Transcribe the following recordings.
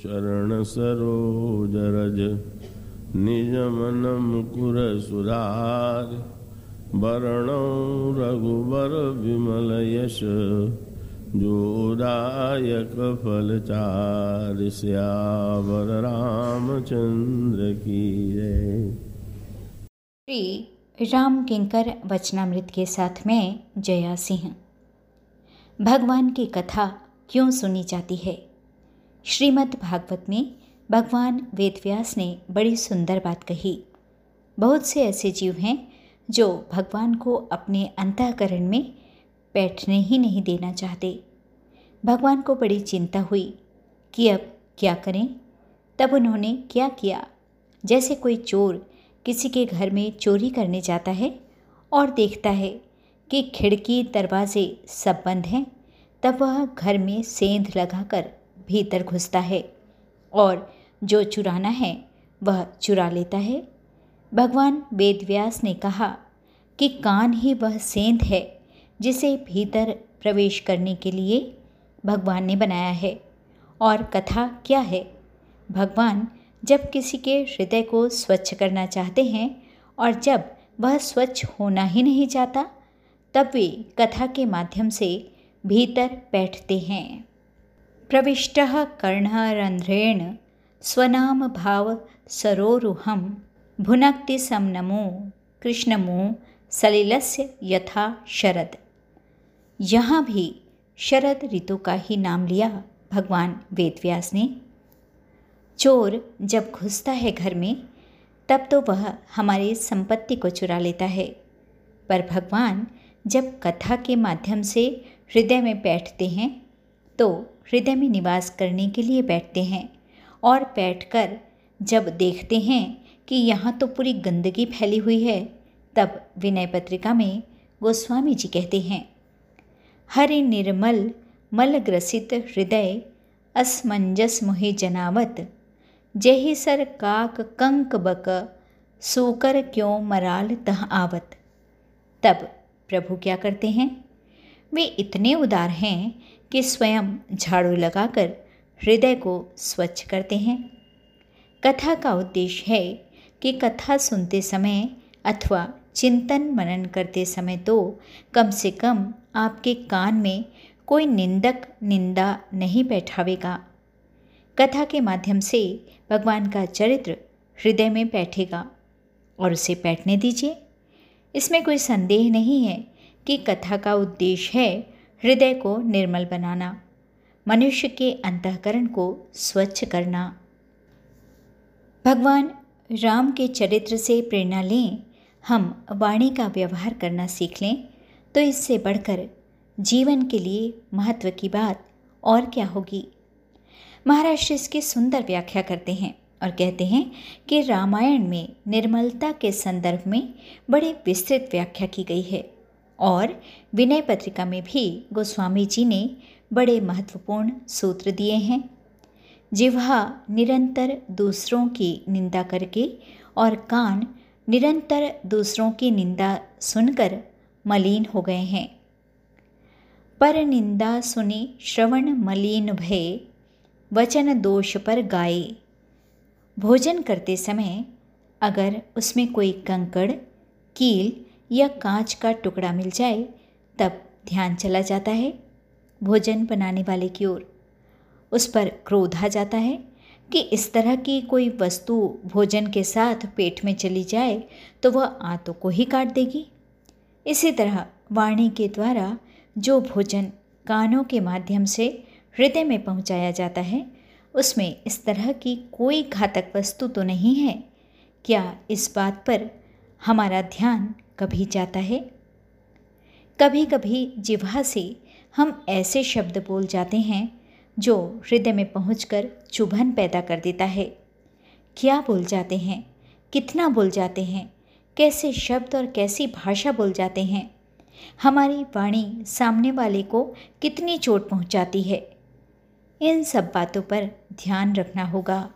चरण सरोज रज, निज मन मुकुर सुधार। वरण रघुबर विमल यश जोदायक फलचार श्यावर रामचंद्र की जय। श्री राम किंकर वचनामृत के साथ में जया सिंह। भगवान की कथा क्यों सुनी जाती है? श्रीमद् भागवत में भगवान वेदव्यास ने बड़ी सुंदर बात कही। बहुत से ऐसे जीव हैं जो भगवान को अपने अंतःकरण में बैठने ही नहीं देना चाहते। भगवान को बड़ी चिंता हुई कि अब क्या करें? तब उन्होंने क्या किया? जैसे कोई चोर किसी के घर में चोरी करने जाता है और देखता है कि खिड़की, दरवाजे सब बंद हैं, तब वह घर में सेंध लगाकर भीतर घुसता है और जो चुराना है, वह चुरा लेता है। भगवान वेदव्यास ने कहा कि कान ही वह सेंध है, जिसे भीतर प्रवेश करने के लिए भगवान ने बनाया है। और कथा क्या है? भगवान जब किसी के हृदय को स्वच्छ करना चाहते हैं और जब वह स्वच्छ होना ही नहीं चाहता, तब वे कथा के माध्यम से भीतर बैठते हैं। प्रविष्ट कर्णरंध्रेण स्वनाम भाव सरोरुहम भुनक्ति समनमो कृष्णमो सलिलस्य यथा शरद। यहाँ भी शरद ऋतु का ही नाम लिया भगवान वेदव्यास ने चोर जब घुसता है घर में, तब तो वह हमारी संपत्ति को चुरा लेता है। पर भगवान जब कथा के माध्यम से हृदय में बैठते हैं तो हृदय में निवास करने के लिए बैठते हैं और बैठकर जब देखते हैं कि यहाँ तो पूरी गंदगी फैली हुई है, तब विनय पत्रिका में गोस्वामी जी कहते हैं, हरि निर्मल मल ग्रसित हृदय, असमंजस मुहे जनावत, जही सर काक कंक बक, सूकर क्यों मराल तह आवत? तब प्रभु क्या करते हैं, वे इतने उदार हैं कि स्वयं झाड़ू लगाकर हृदय को स्वच्छ करते हैं। कथा का उद्देश्य है कि कथा सुनते समय अथवा चिंतन मनन करते समय तो कम से कम आपके कान में कोई निंदक निंदा नहीं बैठावेगा। कथा के माध्यम से भगवान का चरित्र हृदय में बैठेगा और उसे बैठने दीजिए। इसमें कोई संदेह नहीं है कि कथा का उद्देश्य है हृदय को निर्मल बनाना, मनुष्य के अंतकरण को स्वच्छ करना। भगवान राम के चरित्र से प्रेरणा लें, हम वाणी का व्यवहार करना सीख लें तो इससे बढ़कर जीवन के लिए महत्व की बात और क्या होगी। महाराष्ट्र इसकी सुंदर व्याख्या करते हैं और कहते हैं कि रामायण में निर्मलता के संदर्भ में बड़ी विस्तृत व्याख्या की गई है। और विनय पत्रिका में भी गोस्वामी जी ने बड़े महत्वपूर्ण सूत्र दिए हैं। जिह्वा निरंतर दूसरों की निंदा करके और कान निरंतर दूसरों की निंदा सुनकर मलिन हो गए हैं। पर निंदा सुनी श्रवण मलिन भय, वचन दोष पर गाए। भोजन करते समय अगर उसमें कोई कंकड़, कील या कांच का टुकड़ा मिल जाए, तब ध्यान चला जाता है भोजन बनाने वाले की ओर। उस पर क्रोध आ जाता है कि इस तरह की कोई वस्तु भोजन के साथ पेट में चली जाए तो वह आंतों को ही काट देगी। इसी तरह वाणी के द्वारा जो भोजन कानों के माध्यम से हृदय में पहुँचाया जाता है, उसमें इस तरह की कोई घातक वस्तु तो नहीं है। क्या इस बात पर हमारा ध्यान कभी जाता है। कभी कभी जिह्वा से हम ऐसे शब्द बोल जाते हैं, जो हृदय में पहुंचकर चुभन पैदा कर देता है। क्या बोल जाते हैं? कितना बोल जाते हैं? कैसे शब्द और कैसी भाषा बोल जाते हैं? हमारी वाणी सामने वाले को कितनी चोट पहुंचाती है? इन सब बातों पर ध्यान रखना होगा।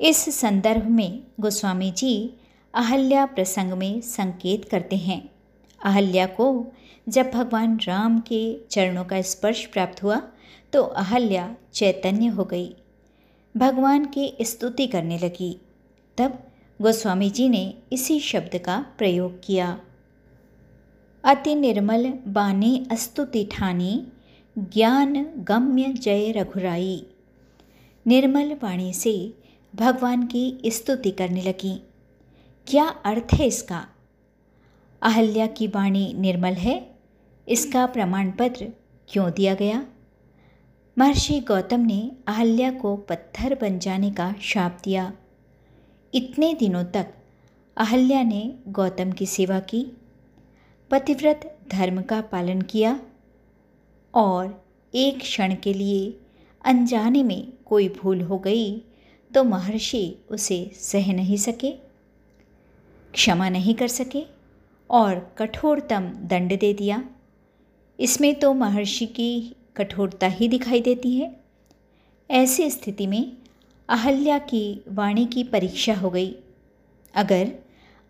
इस संदर्भ में गोस्वामी जी अहल्या प्रसंग में संकेत करते हैं। अहल्या को जब भगवान राम के चरणों का स्पर्श प्राप्त हुआ तो अहल्या चैतन्य हो गई। भगवान की स्तुति करने लगी। तब गोस्वामी जी ने इसी शब्द का प्रयोग किया। अति निर्मल बानी स्तुति ठानी, ज्ञान गम्य जय रघुराई। निर्मल वाणी से भगवान की स्तुति करने लगी। क्या अर्थ है इसका? अहल्या की वाणी निर्मल है। इसका प्रमाण पत्र क्यों दिया गया? महर्षि गौतम ने अहल्या को पत्थर बन जाने का शाप दिया। इतने दिनों तक अहल्या ने गौतम की सेवा की, पतिव्रत धर्म का पालन किया और एक क्षण के लिए अनजाने में कोई भूल हो गई तो महर्षि उसे सह नहीं सके। क्षमा नहीं कर सके और कठोरतम दंड दे दिया। इसमें तो महर्षि की कठोरता ही दिखाई देती है। ऐसी स्थिति में अहल्या की वाणी की परीक्षा हो गई। अगर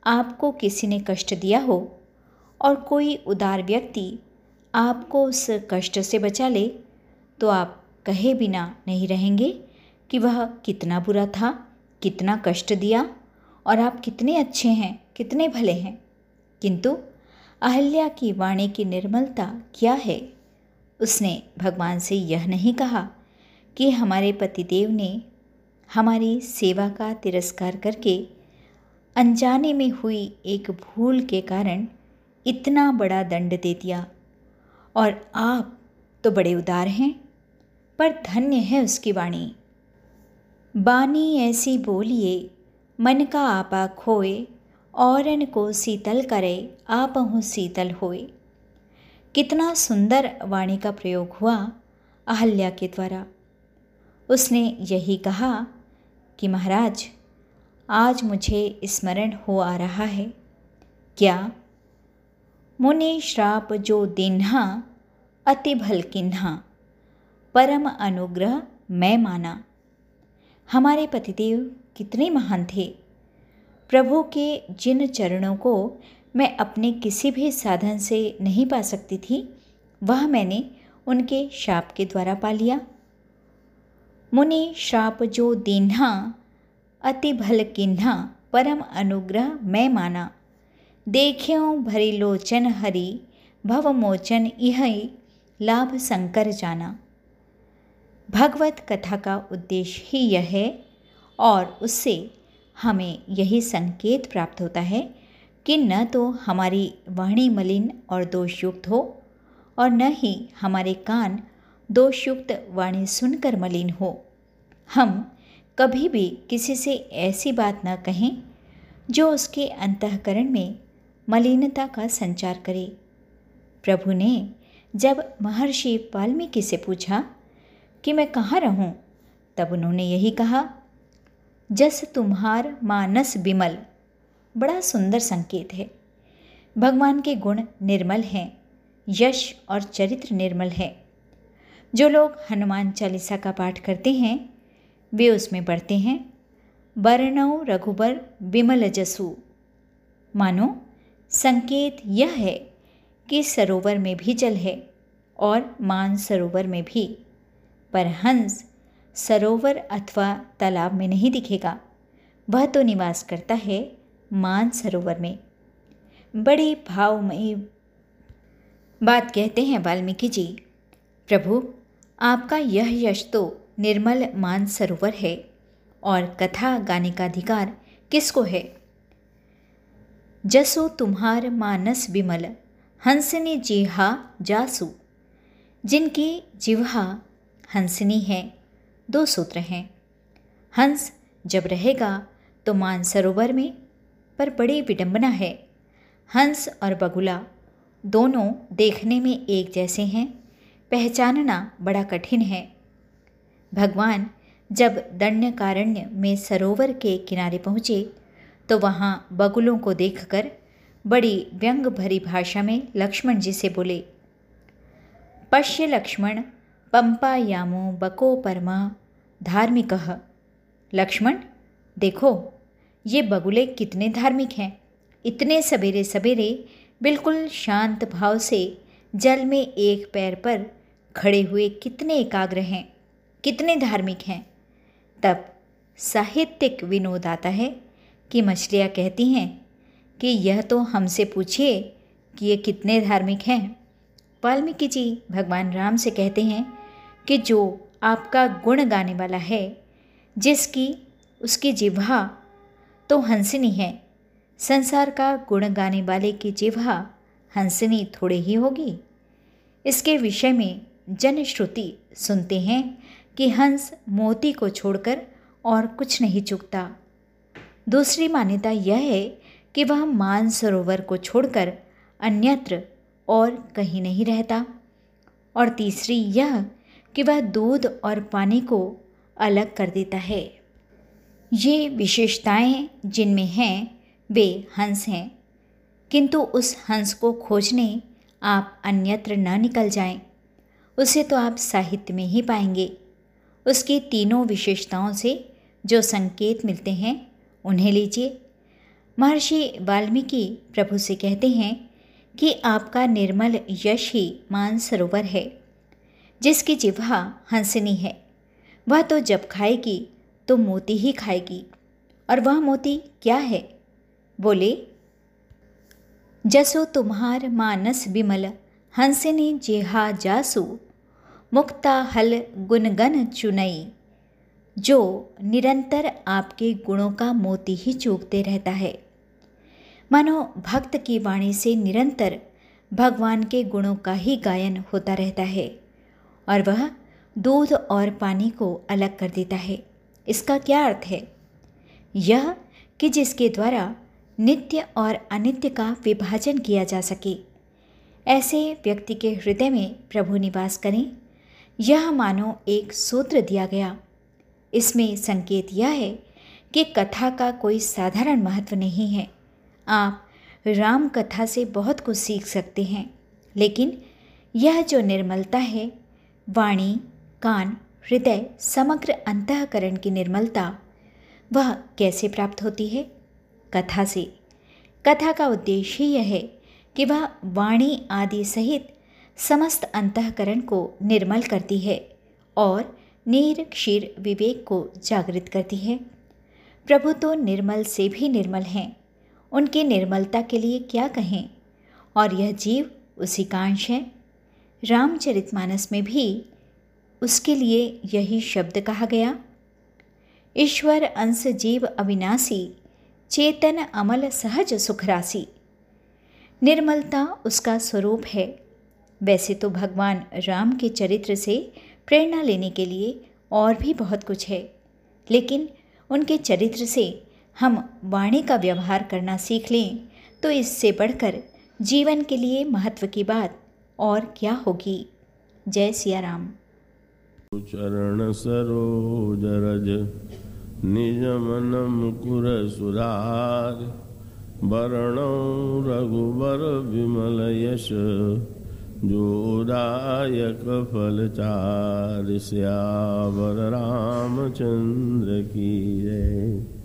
आपको किसी ने कष्ट दिया हो और कोई उदार व्यक्ति आपको उस कष्ट से बचा ले तो आप कहे बिना नहीं रहेंगे कि वह कितना बुरा था, कितना कष्ट दिया और आप कितने अच्छे हैं, कितने भले हैं। किंतु अहल्या की वाणी की निर्मलता क्या है? उसने भगवान से यह नहीं कहा कि हमारे पतिदेव ने हमारी सेवा का तिरस्कार करके अनजाने में हुई एक भूल के कारण इतना बड़ा दंड दे दिया। और आप तो बड़े उदार हैं, पर धन्य है उसकी वाणी। बानी ऐसी बोलिए मन का आपा खोए, औरन को शीतल करे आप हूँ शीतल होए। कितना सुंदर वाणी का प्रयोग हुआ अहल्या के द्वारा। उसने यही कहा कि महाराज, आज मुझे स्मरण हो आ रहा है। क्या? मुनि श्राप जो दिन्हा, अति भल किन्हा परम अनुग्रह मैं माना। हमारे पतिदेव कितने महान थे। प्रभु के जिन चरणों को मैं अपने किसी भी साधन से नहीं पा सकती थी, वह मैंने उनके शाप के द्वारा पा लिया। मुनि श्राप जो दीन्हा, अति भल किन्हा, परम अनुग्रह मैं माना। देख्यों भरी लोचन हरि, भव मोचन यह लाभ शंकर जाना। भगवत कथा का उद्देश्य ही यह है और उससे हमें यही संकेत प्राप्त होता है कि न तो हमारी वाणी मलिन और दोषयुक्त हो और न ही हमारे कान दोषयुक्त वाणी सुनकर मलिन हो। हम कभी भी किसी से ऐसी बात न कहें जो उसके अंतकरण में मलिनता का संचार करे। प्रभु ने जब महर्षि वाल्मीकि से पूछा कि मैं कहाँ रहूँ? तब उन्होंने यही कहा, जस तुम्हार मानस बिमल बड़ा सुंदर संकेत है। भगवान के गुण निर्मल हैं, यश और चरित्र निर्मल है। जो लोग हनुमान चालीसा का पाठ करते हैं, वे उसमें बढ़ते हैं। वर्णव रघुबर बिमल जसु। मानो, संकेत यह है कि सरोवर में भी जल है और मान सरोवर में भी। पर हंस, सरोवर अथवा तालाब में नहीं दिखेगा। वह तो निवास करता है मान सरोवर में। बड़े भावमयी बात कहते हैं वाल्मीकि जी। प्रभु, आपका यह यश तो निर्मल मान सरोवर है और कथा गाने का अधिकार किसको है? जसो तुम्हार मानस विमल, हंसनी जिहा जासु। जिनकी जिहा हंसनी है, दो सूत्र हैं। हंस जब रहेगा तो मान सरोवर में, पर बड़ी विडंबना है। हंस और बगुला दोनों देखने में एक जैसे हैं, पहचानना बड़ा कठिन है। भगवान जब दण्यकारण्य में सरोवर के किनारे पहुँचे तो वहाँ बगुलों को देखकर बड़ी व्यंग भरी भाषा में लक्ष्मण जी से बोले, पश्य लक्ष्मण पंपा यामो बको परमा धार्मिक। लक्ष्मण, देखो, ये बगुले कितने धार्मिक हैं। इतने सवेरे सवेरे बिल्कुल शांत भाव से जल में एक पैर पर खड़े हुए कितने एकाग्र हैं, कितने धार्मिक हैं। तब साहित्यिक विनोद आता है कि मछलियाँ कहती हैं कि यह तो हमसे पूछिए कि ये कितने धार्मिक हैं। वाल्मीकि जी भगवान राम से कहते हैं कि जो आपका गुण गाने वाला है, जिसकी उसकी जिह्वा तो हंसनी है, संसार का गुण गाने वाले की जिह्वा हंसनी थोड़े ही होगी। इसके विषय में जनश्रुति सुनते हैं कि हंस मोती को छोड़कर और कुछ नहीं चुकता। दूसरी मान्यता यह है कि वह मान सरोवर को छोड़कर अन्यत्र और कहीं नहीं रहता। और तीसरी यह कि वह दूध और पानी को अलग कर देता है। ये विशेषताएँ जिनमें हैं वे हंस हैं। किंतु उस हंस को खोजने आप अन्यत्र न निकल जाएँ, उसे तो आप साहित्य में ही पाएँगे। उसकी तीनों विशेषताओं से जो संकेत मिलते हैं उन्हें लीजिए। महर्षि वाल्मीकि प्रभु से कहते हैं कि आपका निर्मल यश ही मान सरोवर है। जिसकी जिह्वा हंसनी है। वह तो जब खाएगी तो मोती ही खाएगी। और वह मोती क्या है? बोले, जसो तुम्हार मानस विमल, हंसनी जेहा जासु, मुक्ता हल गुनगन चुनई। जो निरंतर आपके गुणों का मोती ही चूकते रहता है। मानो भक्त की वाणी से निरंतर भगवान के गुणों का ही गायन होता रहता है। और वह दूध और पानी को अलग कर देता है। इसका क्या अर्थ है? यह कि जिसके द्वारा नित्य और अनित्य का विभाजन किया जा सके। ऐसे व्यक्ति के हृदय में प्रभु निवास करें। यह मानो एक सूत्र दिया गया। इसमें संकेत यह है कि कथा का कोई साधारण महत्व नहीं है। आप राम कथा से बहुत कुछ सीख सकते हैं, लेकिन यह जो निर्मलता है वाणी, कान, हृदय, समग्र अंतकरण की निर्मलता, वह कैसे प्राप्त होती है? कथा से। कथा का उद्देश्य यह है कि वह वाणी आदि सहित समस्त अंतकरण को निर्मल करती है और नीर, क्षीर, विवेक को जागृत करती है। प्रभु तो निर्मल से भी निर्मल हैं। उनकी निर्मलता के लिए क्या कहें? और यह जीव उसी का अंश है। रामचरितमानस में भी उसके लिए यही शब्द कहा गया। ईश्वर, अंश, जीव, अविनाशी, चेतन, अमल, सहज, सुखराशि। निर्मलता उसका स्वरूप है। वैसे तो भगवान राम के चरित्र से प्रेरणा लेने के लिए और भी बहुत कुछ है। लेकिन उनके चरित्र से हम वाणी का व्यवहार करना सीख लें तो इससे बढ़कर जीवन के लिए महत्व की बात और क्या होगी? जय सिया राम। चरण सरोज रज, निज मन मुकुर सुधार। वरण रघुबर विमल यश जोदायक फल चार। श्यावर रामचंद्र की जय।